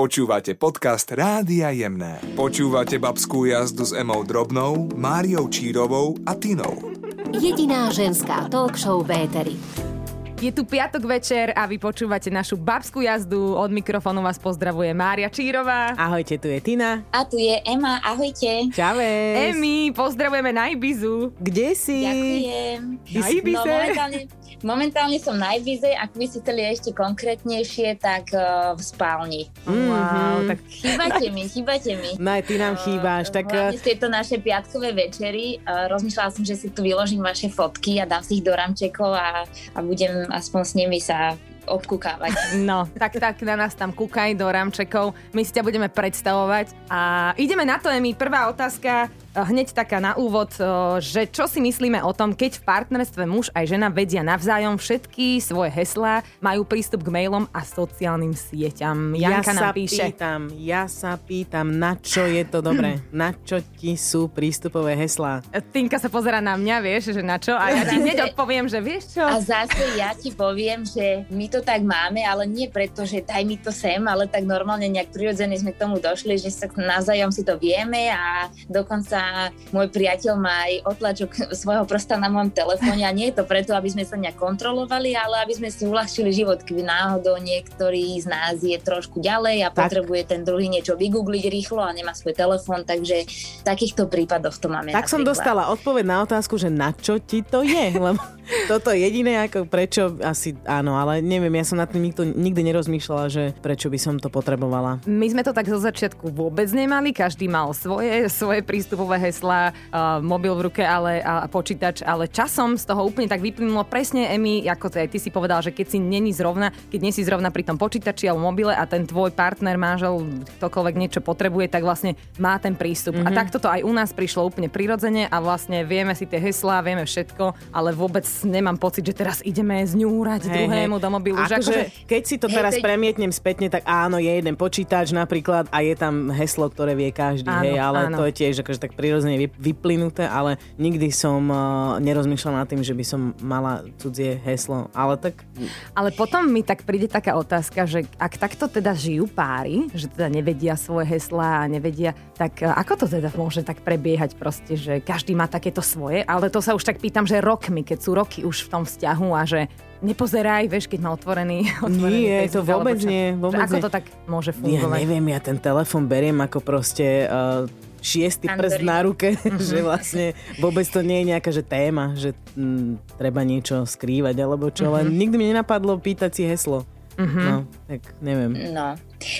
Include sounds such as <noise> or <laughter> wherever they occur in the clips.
Počúvate podcast Rádia Jemné. Počúvate babskú jazdu s Emou Drobnou, Máriou Čírovou a Tinou. Jediná ženská talk show v Éteri. Je tu piatok večer a vy počúvate našu babskú jazdu. Od mikrofónu vás pozdravuje Mária Čírová. Ahojte, tu je Tina. A tu je Ema, ahojte. Čave. Emi, pozdravujeme na Ibizu. Kde si? Ďakujem. Na Ibize. No, momentálne, momentálne som na Ibize, ak by si chceli ešte konkrétnejšie, tak uh, v spálni. Wow, tak Chýbate mi, chýbate mi. <laughs> No aj ty nám chýbáš, tak Hlavne eh, z tieto naše piatkové večery. Uh, rozmýšľala som, že si tu vyložím vaše fotky a dám si ich do ramčekov a, a budem aspoň s nimi sa obkúkávať. No, tak tak na nás tam kúkaj do ramčekov. My si ťa budeme predstavovať. A ideme na to, Emi. Prvá otázka, eh, hneď taká na úvod, eh, že čo si myslíme o tom, keď v partnerstve muž aj žena vedia navzájom všetky svoje heslá, majú prístup k mailom a sociálnym sieťam. Janka ja nám sa píše. pýtam, ja sa pýtam, na čo je to dobré? <clears throat> na čo ti sú prístupové heslá? Tinka sa pozera na mňa, vieš, že na čo? A ja ti <laughs> hneď odpoviem, že vieš čo? A zase ja ti poviem, že my to tak máme, ale nie preto, že daj mi to sem, ale tak normálne nejak prirodzene sme k tomu došli, že sa navzájom si to vieme a dokonca môj priateľ má aj otlačok svojho prsta na mojom telefóne a nie je to preto, aby sme sa nejak kontrolovali, ale aby sme si uľahčili život, keby náhodou niektorý z nás je trošku ďalej a Tak. potrebuje ten druhý niečo vygoogliť rýchlo a nemá svoj telefón, takže v takýchto prípadoch to máme. Tak som napríklad. dostala odpoveď na otázku, že na čo ti to je, <laughs> lebo toto je jediné, ako prečo, asi áno, ale neviem, ja som nad tým nikto, nikdy nerozmýšľala, že prečo by som to potrebovala. My sme to tak zo začiatku vôbec nemali, každý mal svoje, svoje prístupové heslá, uh, mobil v ruke ale, a, počítač, ale časom z toho úplne tak vyplynulo presne, Emi, ako to aj ty si povedal, že keď si není zrovna, keď nie si zrovna pri tom počítači alebo mobile a ten tvoj partner, manžel, ktokoľvek niečo potrebuje, tak vlastne má ten prístup. Mm-hmm. A takto to aj u nás prišlo úplne prirodzene a vlastne vieme si tie heslá, vieme všetko, ale vôbec nemám pocit, že teraz ideme zňúrať Hej, druhému hej. do mobilu. Že Akože, keď si to Hej, teraz veď- premietnem spätne, tak áno, je jeden počítač napríklad a je tam heslo, ktoré vie každý, Áno, hej, ale áno. to je tiež akože tak prirodzene vy- vyplynuté, ale nikdy som uh, nerozmýšľala nad tým, že by som mala cudzie heslo, ale tak Ale potom mi tak príde taká otázka, že ak takto teda žijú páry, že teda nevedia svoje heslá a nevedia, tak e, ako to teda môže tak prebiehať proste, že každý má takéto svoje, ale to sa už tak pýtam, že rokmi, keď sú roky už v tom vzťahu a že nepozeraj, vieš, keď má otvorený, <laughs> otvorený Nie, Facebook to vôbec čo. nie, vôbec ako nie. to tak môže ja fungovať? neviem, ja ten telefon beriem ako proste uh, šiestý prst na ruke, <laughs> že vlastne vôbec to nie je nejaká že téma, že mm, treba niečo skrývať alebo čo, len nikdy mi nenapadlo pýtať si heslo. No, tak neviem. No.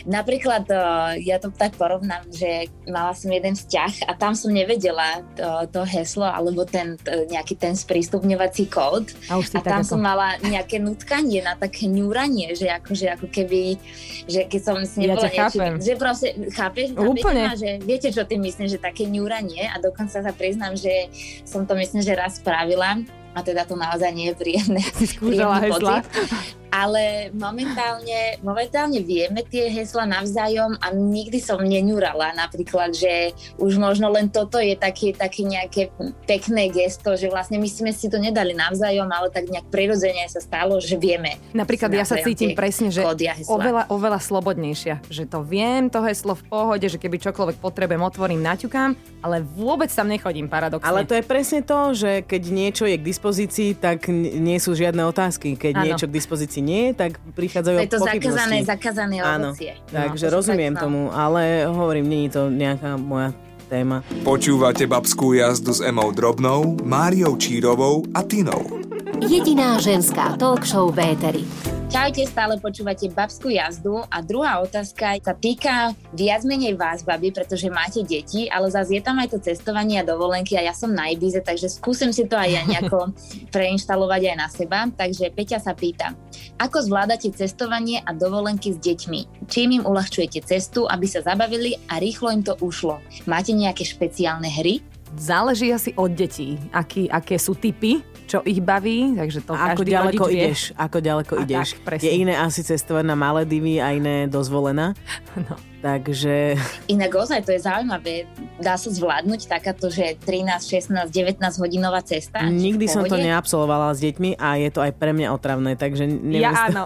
Napríklad uh, ja to tak porovnám, že mala som jeden vzťah a tam som nevedela to, to heslo alebo ten t- nejaký ten sprístupňovací kód A už a tak tam ako... som mala nejaké nutkanie na také ňúranie, že akože ako keby, že keď som si Ja nebola ťa chápem. že proste, chápeš? Úplne. Ma, že viete, čo tým myslím, že také ňúranie a dokonca sa priznám, že som to myslím, že raz spravila a teda to naozaj nie je príjemné. Si skúšala hesla? pocit. Ale momentálne, momentálne vieme tie hesla navzájom a nikdy som neňurala napríklad, že už možno len toto je také, také nejaké pekné gesto, že vlastne my sme si to nedali navzájom, ale tak nejak prirodzene sa stalo, že vieme. Napríklad ja sa cítim presne, že oveľa, oveľa slobodnejšia. Že to viem, to heslo v pohode, že keby čokoľvek potrebujem, otvorím, naťukám, ale vôbec tam nechodím paradoxne. Ale to je presne to, že keď niečo je k dispozícii, tak nie sú žiadne otázky. Keď Áno. niečo k dispozícii nie je, tak prichádzajú To je to pochybnosti. zakázané, zakázané Áno, ovocie. takže to rozumiem tak, tomu, ale hovorím, není to nejaká moja téma. Počúvate babskú jazdu s Emou Drobnou, Máriou Čírovou a Tinou. Jediná ženská talk show v Éteri. Čaute, stále počúvate babskú jazdu a druhá otázka sa týka viac menej vás, baby, pretože máte deti, ale zase je tam aj to cestovanie a dovolenky a ja som na Ibize, takže skúsim si to aj ja nejako <laughs> preinštalovať aj na seba. Takže Peťa sa pýta, ako zvládate cestovanie a dovolenky s deťmi? Čím im uľahčujete cestu, aby sa zabavili a rýchlo im to ušlo? Máte nejaké špeciálne hry? Záleží asi od detí, aký, aké sú typy, čo ich baví, takže to A ako každý ďaleko rodič vie. ideš? Ako ďaleko A ideš? tak, presne. je iné asi cestovať na Maledivy a iné dozvolená. <laughs> No. Takže Inak ozaj to je zaujímavé. Dá sa zvládnuť takáto, že 13, 16, 19 hodinová cesta? Nikdy som to neabsolvovala s deťmi a je to aj pre mňa otravné, takže neviem Ja áno.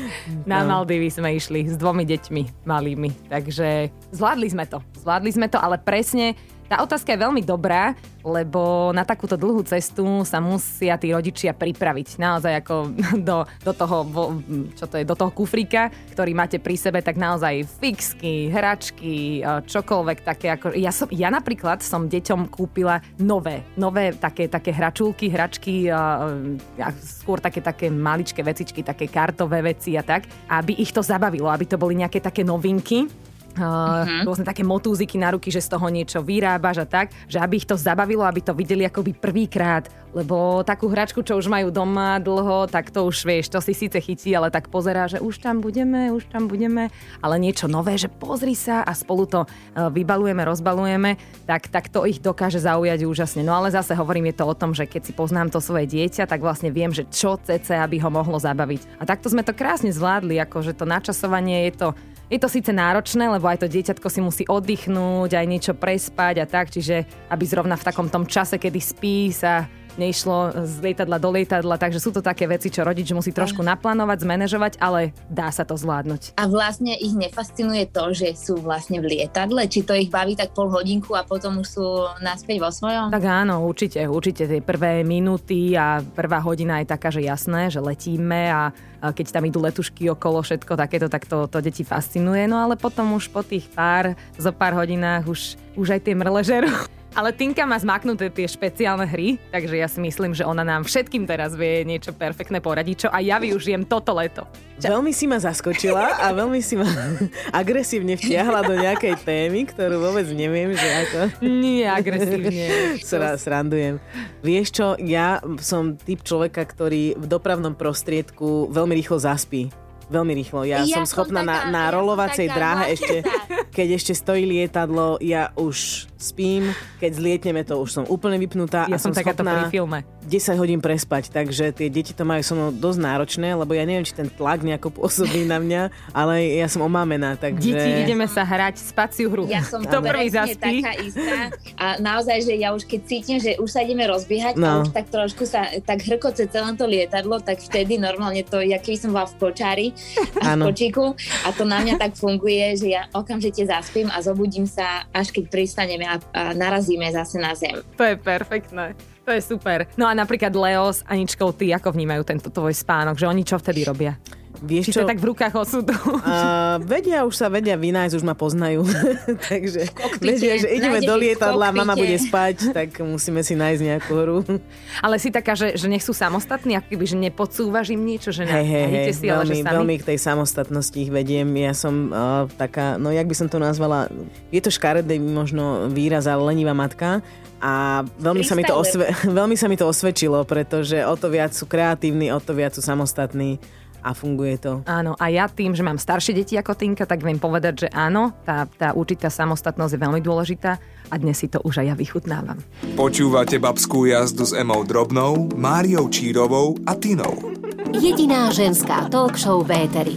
<laughs> Na No. Maldivy sme išli s dvomi deťmi malými, takže zvládli sme to. Zvládli sme to, ale presne tá otázka je veľmi dobrá, lebo na takúto dlhú cestu sa musia tí rodičia pripraviť. Naozaj ako <laughs> do, do toho, čo to je, do toho kufríka, ktorý máte pri sebe, tak naozaj fixky, hračky, e, čokoľvek také. Ako, ja, som, ja napríklad som deťom kúpila nové, nové také, také hračulky, hračky, a, a skôr také, také maličké vecičky, také kartové veci a tak, aby ich to zabavilo, aby to boli nejaké také novinky. Uh, rôzne také motúziky na ruky, že z toho niečo vyrábaš a tak, že aby ich to zabavilo, aby to videli akoby prvýkrát, lebo takú hračku, čo už majú doma dlho, tak to už vieš, to si síce chytí, ale tak pozerá, že už tam budeme, už tam budeme, ale niečo nové, že pozri sa a spolu to uh, vybalujeme, rozbalujeme, tak, tak to ich dokáže zaujať úžasne. No ale zase hovorím, je to o tom, že keď si poznám to svoje dieťa, tak vlastne viem, že čo cece, aby ho mohlo zabaviť. A takto sme to krásne zvládli, akože to načasovanie je to je to síce náročné, lebo aj to dieťatko si musí oddychnúť, aj niečo prespať a tak, čiže aby zrovna v takom tom čase, kedy spí, sa neišlo z lietadla do lietadla, takže sú to také veci, čo rodič musí trošku naplánovať, zmanéžovať, ale dá sa to zvládnuť. A vlastne ich nefascinuje to, že sú vlastne v lietadle? Či to ich baví tak pol hodinku a potom už sú naspäť vo svojom? Tak áno, určite, určite tie prvé minúty a prvá hodina je taká, že jasné, že letíme a keď tam idú letušky okolo všetko takéto, tak to, to deti fascinuje. No ale potom už po tých pár, zo pár hodinách už, už aj tie mrle žerú. Ale Tinka má zmaknuté tie špeciálne hry, takže ja si myslím, že ona nám všetkým teraz vie niečo perfektné poradiť, čo aj ja využijem toto leto. Veľmi si ma zaskočila a veľmi si ma <laughs> agresívne vtiahla do nejakej témy, ktorú vôbec neviem, že ako... Nie agresívne. <laughs> Sra, srandujem. Vieš čo, ja som typ človeka, ktorý v dopravnom prostriedku veľmi rýchlo zaspí. Veľmi rýchlo. Ja, Ja som som schopná na, taká- na ja som rolovacej taká dráhe ešte, <laughs> keď ešte stojí lietadlo, ja už spím. Keď zlietneme to, už som úplne vypnutá Ja a som som takáto pri filme. 10 hodín prespať, takže tie deti to majú so mnou dosť náročné, lebo ja neviem, či ten tlak nejako pôsobí na mňa, ale ja som omámená, takže... Deti, ideme sa hrať spaciu hru. Ja som to prvý zaspí. taká istá a naozaj, že ja už keď cítim, že už sa ideme rozbiehať No. a už tak trošku sa tak hrkoce celé to lietadlo, tak vtedy normálne to, ja keby som bola v kočári a v Áno. kočiku a to na mňa tak funguje, že ja okamžite zaspím a zobudím sa, až keď pristaneme a, a narazíme zase na zem. To je perfektné. To je super. No a napríklad Leo s Aničkou, ty ako vnímajú tento tvoj spánok? Že oni čo vtedy robia? Vieš Či čo, tak v rukách osudu? A vedia, už sa vedia vynájsť, už ma poznajú. <laughs> Takže kokpite, vedia, že ideme do lietadla, mama bude spať, tak musíme si nájsť nejakú hru. Ale si taká, že, že nech sú samostatní, ako keby, že nepodsúvaš im niečo, že hej, hej, nájdete si, ale že veľmi, sami. veľmi k tej samostatnosti ich vediem. Ja som uh, taká, no jak by som to nazvala, je to škaredý možno výraz, ale lenivá matka. A veľmi sa, mi to osve- <laughs> veľmi sa mi to osvedčilo, pretože o to viac sú kreatívni, o to viac sú samostatní a funguje to. Áno, a ja tým, že mám staršie deti ako Tinka, tak viem povedať, že áno, tá, tá určitá samostatnosť je veľmi dôležitá a dnes si to už aj ja vychutnávam. Počúvate babskú jazdu s Emou Drobnou, Máriou Čírovou a Tinou. Jediná ženská talk show v éteri.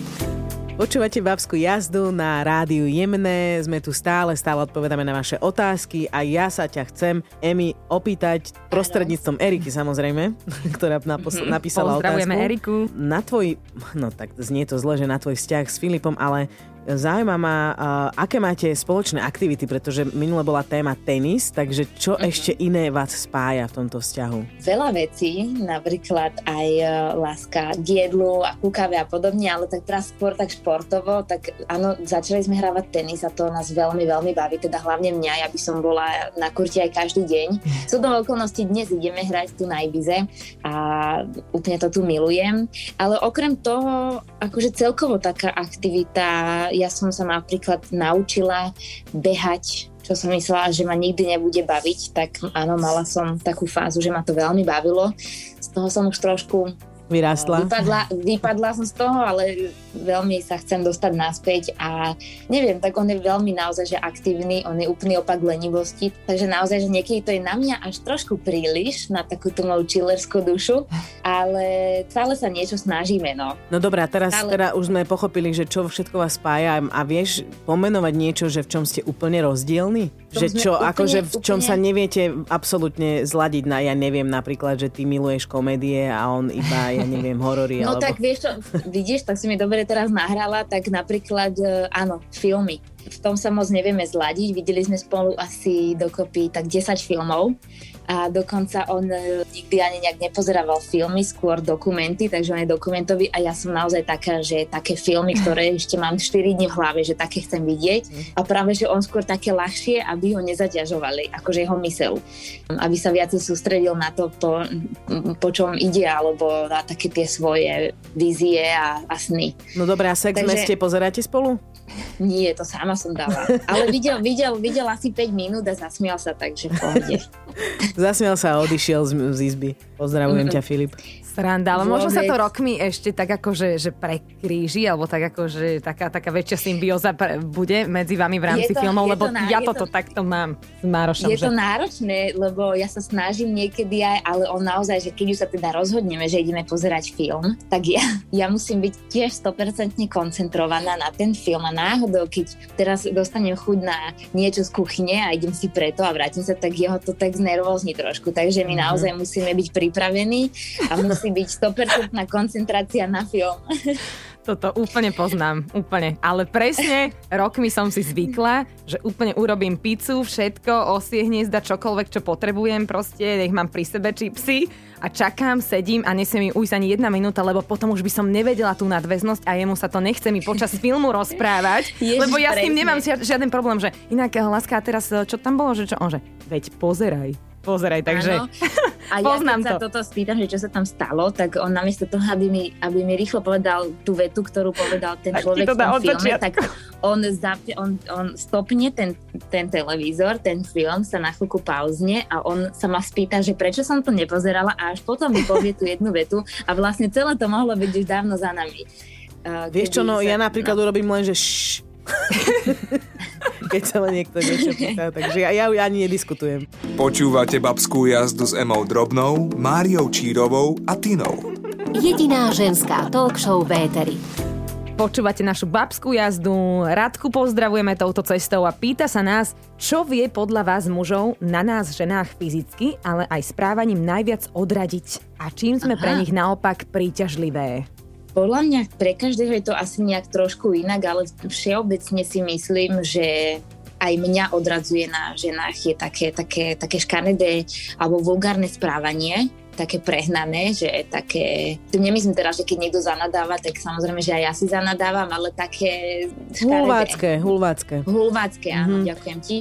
Počúvate babskú jazdu na rádiu Jemné, sme tu stále, stále odpovedáme na vaše otázky a ja sa ťa chcem, Emi, opýtať prostredníctvom Eriky samozrejme, <laughs> ktorá napos- napísala Pozdravujeme otázku. Eriku. Na tvoj, no tak znie to zle, že na tvoj vzťah s Filipom, ale zaujíma ma, uh, aké máte spoločné aktivity, pretože minule bola téma tenis, takže čo ešte iné vás spája v tomto vzťahu? Veľa vecí, napríklad aj e, láska k jedlu a ku káve a podobne, ale tak teraz skôr tak športovo, tak áno, začali sme hrávať tenis a to nás veľmi, veľmi baví, teda hlavne mňa, ja by som bola na kurte aj každý deň. Sú to okolnosti, dnes ideme hrať tu na Ibize a úplne to tu milujem, ale okrem toho, akože celkovo taká aktivita, ja som sa napríklad naučila behať čo som myslela, že ma nikdy nebude baviť, tak áno, mala som takú fázu, že ma to veľmi bavilo. Z toho som už trošku Vyrástla? vypadla, vypadla som z toho, ale veľmi sa chcem dostať naspäť a neviem, tak on je veľmi naozaj, že aktívny, on je úplný opak lenivosti, takže naozaj, že niekedy to je na mňa až trošku príliš, na takú tú moju chillerskú dušu, ale stále sa niečo snažíme, no. No dobrá, teraz ale... teda už sme pochopili, že čo všetko vás spája a vieš pomenovať niečo, že v čom ste úplne rozdielni? Že čo, úplne, akože v čom úplne... sa neviete absolútne zladiť na, ja neviem napríklad, že ty miluješ komédie a on iba, ja neviem, <laughs> horory. No alebo... tak vieš čo, vidíš, tak si mi dobre teraz nahrala, tak napríklad, e, áno, filmy. V tom sa moc nevieme zladiť. Videli sme spolu asi dokopy tak 10 filmov a dokonca on e, nikdy ani nejak nepozerával filmy, skôr dokumenty, takže on je dokumentový a ja som naozaj taká, že také filmy, ktoré <laughs> ešte mám 4 dní v hlave, že také chcem vidieť a práve, že on skôr také ľahšie, aby ho nezaťažovali, akože jeho mysel, aby sa viacej sústredil na to, po, po čom ide, alebo na také tie svoje vízie a, a sny. No dobré, a sex takže... meste pozeráte spolu? Nie, to sama som dala. Ale videl, videl, videl asi 5 minút a zasmial sa, takže v pohode. <laughs> Zasmial sa a odišiel z, z izby. Pozdravujem mm. ťa, Filip sranda, ale možno sa to rokmi ešte tak ako, že, že prekríži, alebo tak ako, že taká, taká väčšia symbióza bude medzi vami v rámci to, filmov, lebo to, ja toto to, takto mám s Márošom. Je že... to náročné, lebo ja sa snažím niekedy aj, ale on naozaj, že keď už sa teda rozhodneme, že ideme pozerať film, tak ja, ja musím byť tiež 100% koncentrovaná na ten film a náhodou, keď teraz dostanem chuť na niečo z kuchyne a idem si preto a vrátim sa, tak jeho to tak znervózni trošku, takže my mm-hmm. naozaj musíme byť pripravení a musí musí byť 100% koncentrácia na film. <laughs> Toto úplne poznám, úplne. Ale presne rokmi som si zvykla, že úplne urobím pizzu, všetko, osie hniezda, čokoľvek, čo potrebujem, proste, nech mám pri sebe čipsy a čakám, sedím a nesmie mi ujsť ani jedna minúta, lebo potom už by som nevedela tú nadväznosť a jemu sa to nechce mi počas <laughs> filmu rozprávať, Ježiš, lebo ja presne. s tým nemám žiaden problém, že inak láska, teraz čo tam bolo, že čo? On že, veď pozeraj pozeraj, takže <laughs> A poznám ja keď to. sa toto spýtam, že čo sa tam stalo, tak on namiesto toho, aby mi, aby mi rýchlo povedal tú vetu, ktorú povedal ten človek v tom filme, tak on, zapne, on, on stopne ten, ten televízor, ten film sa na chvíľku pauzne a on sa ma spýta, že prečo som to nepozerala a až potom mi povie tú jednu vetu a vlastne celé to mohlo byť už dávno za nami. Uh, Vieš čo, no sa, ja napríklad no. urobím len, že šš, <laughs> <laughs> keď sa ma niekto niečo pýta, takže ja, ja ani nediskutujem. Počúvate babskú jazdu s Emou Drobnou, Máriou Čírovou a Tinou. Jediná ženská talk show Véteri. Počúvate našu babskú jazdu, Radku pozdravujeme touto cestou a pýta sa nás, čo vie podľa vás mužov na nás ženách fyzicky, ale aj správaním najviac odradiť a čím sme Aha. pre nich naopak príťažlivé. Podľa mňa pre každého je to asi nejak trošku inak, ale všeobecne si myslím, že aj mňa odradzuje na ženách je také, také, také škaredé alebo vulgárne správanie, také prehnané, že také, tým nemyslím teraz, že keď niekto zanadáva, tak samozrejme, že aj ja si zanadávam, ale také. Hulvácké, hulvácké. Hulvácké, áno, mm-hmm. ďakujem ti.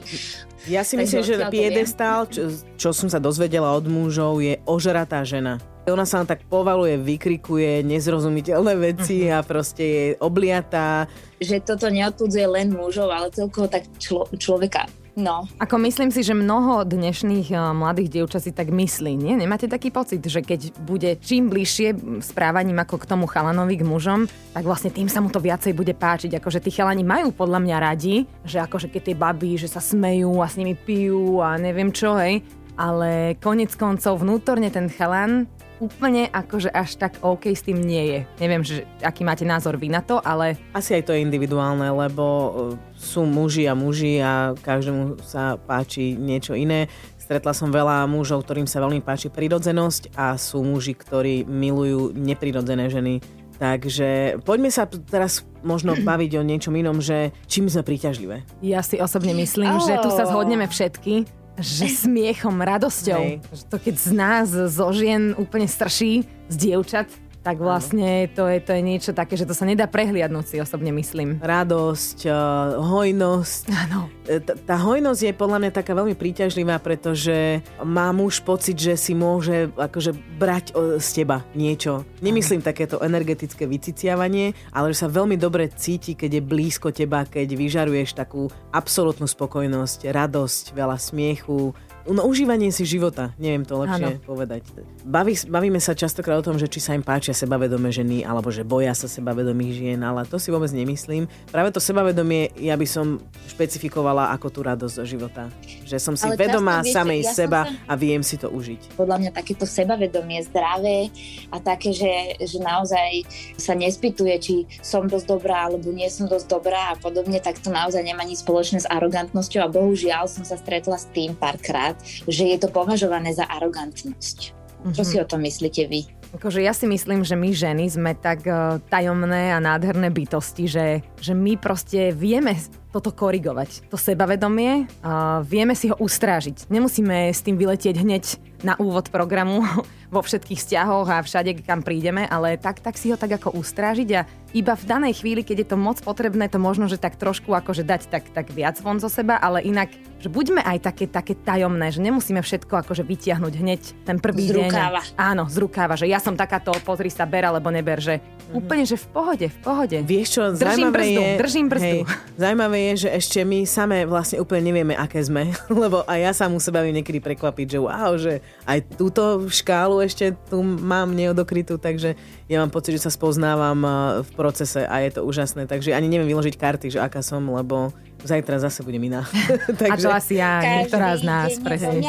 Ja si myslím, že piedestál, čo, čo som sa dozvedela od mužov, je ožratá žena. Ona sa tak povaluje, vykrikuje nezrozumiteľné veci uh-huh. a proste je obliatá. Že toto neodpudzuje len mužov, ale celkovo tak člo- človeka. No. Ako myslím si, že mnoho dnešných uh, mladých dievčat si tak myslí, nie? Nemáte taký pocit, že keď bude čím bližšie správaním ako k tomu chalanovi, k mužom, tak vlastne tým sa mu to viacej bude páčiť. Akože tí chalani majú podľa mňa radi, že akože keď tie baby, že sa smejú a s nimi pijú a neviem čo, hej. Ale konec koncov vnútorne ten chalan úplne akože až tak OK s tým nie je. Neviem, že, aký máte názor vy na to, ale... Asi aj to je individuálne, lebo e, sú muži a muži a každému sa páči niečo iné. Stretla som veľa mužov, ktorým sa veľmi páči prirodzenosť a sú muži, ktorí milujú neprirodzené ženy. Takže poďme sa teraz možno <clears throat> baviť o niečom inom, že čím sme príťažlivé. Ja si osobne myslím, oh. že tu sa zhodneme všetky, že smiechom, radosťou. Hej. Že to keď z nás, zo žien úplne strší, z dievčat, tak vlastne to je, to je niečo také, že to sa nedá prehliadnúť si osobne myslím. Radosť, uh, hojnosť. Áno. E, tá hojnosť je podľa mňa taká veľmi príťažlivá, pretože má muž pocit, že si môže akože brať z teba niečo. Nemyslím ano. takéto energetické vyciciavanie, ale že sa veľmi dobre cíti, keď je blízko teba, keď vyžaruješ takú absolútnu spokojnosť, radosť, veľa smiechu, no, užívanie si života, neviem to lepšie ano. povedať. Baví, bavíme sa častokrát o tom, že či sa im páčia sebavedomé ženy, alebo že boja sa sebavedomých žien, ale to si vôbec nemyslím. Práve to sebavedomie ja by som špecifikovala ako tú radosť zo života. Že som si ale vedomá viete, samej ja seba sa... a viem si to užiť. Podľa mňa takéto sebavedomie zdravé a také, že, že naozaj sa nespýtuje, či som dosť dobrá alebo nie som dosť dobrá a podobne, tak to naozaj nemá nič spoločné s arogantnosťou a bohužiaľ som sa stretla s tým párkrát, že je to považované za arogantnosť. Mm-hmm. Čo si o tom myslíte vy? Akože ja si myslím, že my ženy sme tak uh, tajomné a nádherné bytosti, že, že my proste vieme toto korigovať. To sebavedomie, uh, vieme si ho ustrážiť. Nemusíme s tým vyletieť hneď na úvod programu <laughs> vo všetkých vzťahoch a všade, kam prídeme, ale tak, tak si ho tak ako ustrážiť a iba v danej chvíli, keď je to moc potrebné, to možno, že tak trošku akože dať tak, tak viac von zo seba, ale inak, že buďme aj také, také tajomné, že nemusíme všetko akože vytiahnuť hneď ten prvý z deň. Rukáva. Áno, z rukáva, že ja som takáto, pozri sa, ber alebo neber, že mm-hmm. úplne, že v pohode, v pohode. Vieš čo, držím brzdu, je, držím brzdu. Hej, zaujímavé je, že ešte my same vlastne úplne nevieme, aké sme, <laughs> lebo aj ja sa mu seba niekedy prekvapiť, že wow, že aj túto škálu ešte tu mám neodokrytú, takže ja mám pocit, že sa spoznávam v procese a je to úžasné. Takže ani neviem vyložiť karty, že aká som, lebo zajtra zase budem iná. <laughs> Takže... A to asi ja, niektorá z nás. Presne.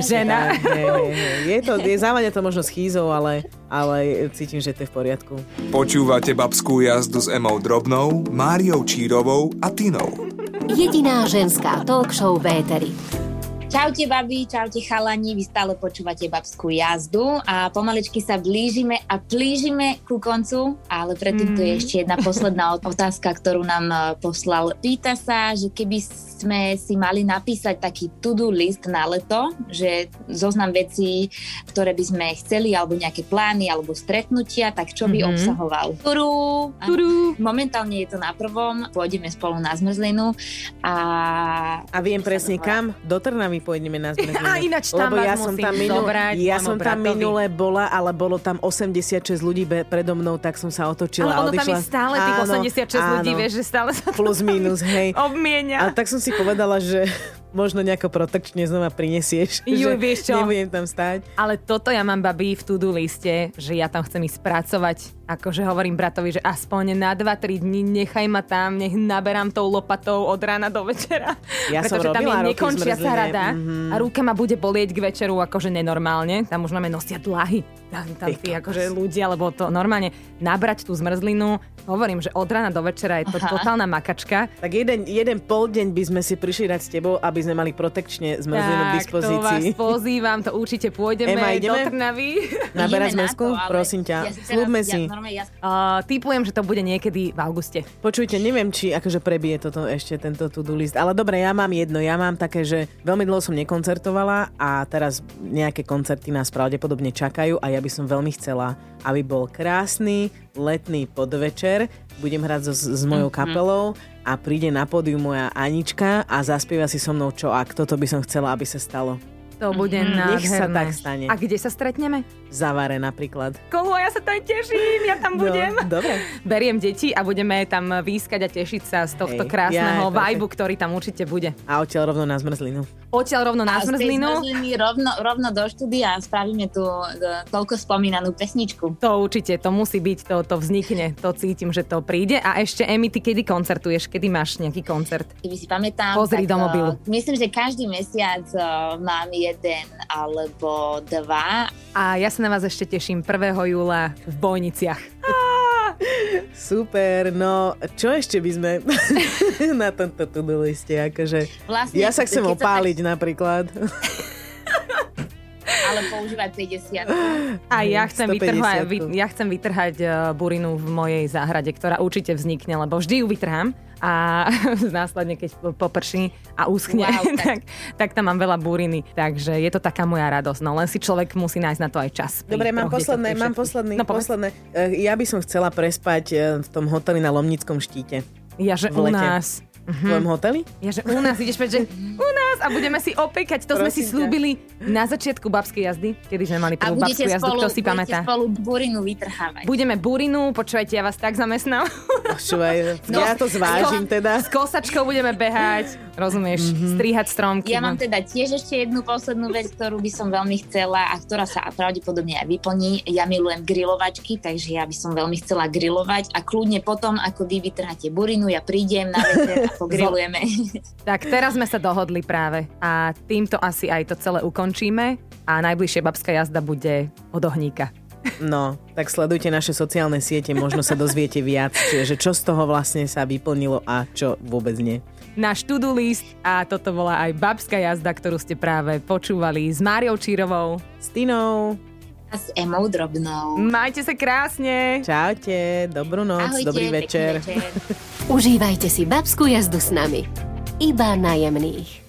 Žena. Je to, je závania to možno schýzou, ale, ale cítim, že to je v poriadku. Počúvate babskú jazdu s Emou Drobnou, Máriou Čírovou a Tinou. Jediná ženská talk show v Éteri. Čaute babi, čaute chalani, vy stále počúvate babskú jazdu a pomaličky sa blížime a plížime ku koncu, ale predtým mm. tu je mm. ešte jedna posledná otázka, ktorú nám eh, poslal. Pýta sa, že keby sme si mali napísať taký to-do list na leto, že zoznam vecí, ktoré by sme chceli, alebo nejaké plány, alebo stretnutia, tak čo by mm-hmm. obsahoval? Turu, Turu. Momentálne je to na prvom, pôjdeme spolu na zmrzlinu a... A viem presne kam? Do Trnavy pôjdeme na <laughs> zmrzlinu. A ináč tam Lebo ja som tam, minul, zobrať, ja som tam minule bola, ale bolo tam 86 ľudí be, predo mnou, tak som sa otočila ale ono tam je stále tých 86 áno, ľudí, vieš, že stále sa Plus minus, hej. Obmienia. A tak som si povedala, že možno nejako protekčne znova prinesieš. <laughs> Ju, vieš čo? Nebudem tam stáť. Ale toto ja mám, babi, v to-do liste, že ja tam chcem ísť pracovať. Akože hovorím bratovi, že aspoň na 2-3 dní nechaj ma tam, nech naberám tou lopatou od rána do večera. <laughs> Ja Pretože som tam je nekončia sa rada mm-hmm. a ruka ma bude bolieť k večeru akože nenormálne. Tam už máme nosia dlahy. Tam, tam tí akože ľudia, lebo to normálne nabrať tú zmrzlinu, hovorím, že od rána do večera je to Aha. totálna makačka. Tak jeden, jeden pol deň by sme si prišli dať s tebou, aby sme mali protekčne zmrzlinu tak, k dispozícii. to vás pozývam, to určite pôjdeme Ema, ideme? do Trnavy. Naberať zmrzku? Prosím ťa, ja slúbme si. Ja, ja... Uh, typujem, že to bude niekedy v auguste. Počujte, neviem, či akože prebije toto ešte tento to-do list, ale dobre, ja mám jedno, ja mám také, že veľmi dlho som nekoncertovala a teraz nejaké koncerty nás pravdepodobne čakajú a ja by som veľmi chcela, aby bol krásny letný podvečer, budem hrať so, s mojou mm-hmm. A príde na pódium moja Anička a zaspieva si so mnou čo ak. Toto by som chcela, aby sa stalo. To bude mm, nádherné. Nech sa tak stane. A kde sa stretneme? Zavare napríklad. Koho, ja sa tam teším, ja tam no, budem. No, dobre. Beriem deti a budeme tam výskať a tešiť sa z tohto Hej, krásneho ja, vibe, ktorý tam určite bude. A odtiaľ rovno na zmrzlinu. Odtiaľ rovno na a zmrzlinu. Rovno, rovno do štúdia a spravíme tu e, toľko spomínanú pesničku. To určite, to musí byť, to, to vznikne, to cítim, že to príde. A ešte, Emi, ty kedy koncertuješ? Kedy máš nejaký koncert? Keby si pamätám, Pozri tak, do mobilu. Uh, myslím, že každý mesiac uh, mám jeden alebo dva. A ja sa na vás ešte teším 1. júla v Bojniciach. Super, no čo ešte by sme <laughs> na tomto tu liste, akože vlastne, ja sa chcem opáliť tak... napríklad. <laughs> Ale používať 50. A ja chcem, vytrhať, ja chcem vytrhať burinu v mojej záhrade, ktorá určite vznikne, lebo vždy ju vytrhám a <laughs> následne, keď poprší a uschne, wow, <laughs> tak. tak, tak tam mám veľa buriny. Takže je to taká moja radosť. No len si človek musí nájsť na to aj čas. Dobre, mám posledné, mám posledný, no, posledné. Eh, ja by som chcela prespať eh, v tom hoteli na Lomnickom štíte. Ja, že u nás. V tvojom hoteli? Ja, že u nás ideš preč, že u nás nás a budeme si opekať. To sme si slúbili na začiatku babskej jazdy, kedy sme mali prvú babskú jazdu, kto si pamätá. Spolu burinu vytrhávať. Budeme burinu, počúvajte, ja vás tak zamestnám. Počúvaj, no, <laughs> ja to zvážim teda. S kosačkou budeme behať, rozumieš, mm-hmm. strihať stromky. Ja mám teda tiež ešte jednu poslednú vec, ktorú by som veľmi chcela a ktorá sa pravdepodobne aj vyplní. Ja milujem grilovačky, takže ja by som veľmi chcela grilovať a kľudne potom, ako vy vytrháte burinu, ja prídem na večer a <laughs> pogrilujeme. tak teraz sme sa dohodli práve a týmto asi aj to celé ukončíme a najbližšie babská jazda bude od ohníka. No, tak sledujte naše sociálne siete, možno sa dozviete viac, čiže čo z toho vlastne sa vyplnilo a čo vôbec nie. Náš to-do list a toto bola aj babská jazda, ktorú ste práve počúvali s Máriou Čírovou, s Tinou a s Emou Drobnou. Majte sa krásne. Čaute, dobrú noc, Ahojte, dobrý večer. večer. <laughs> Užívajte si babskú jazdu s nami. Iba najemných.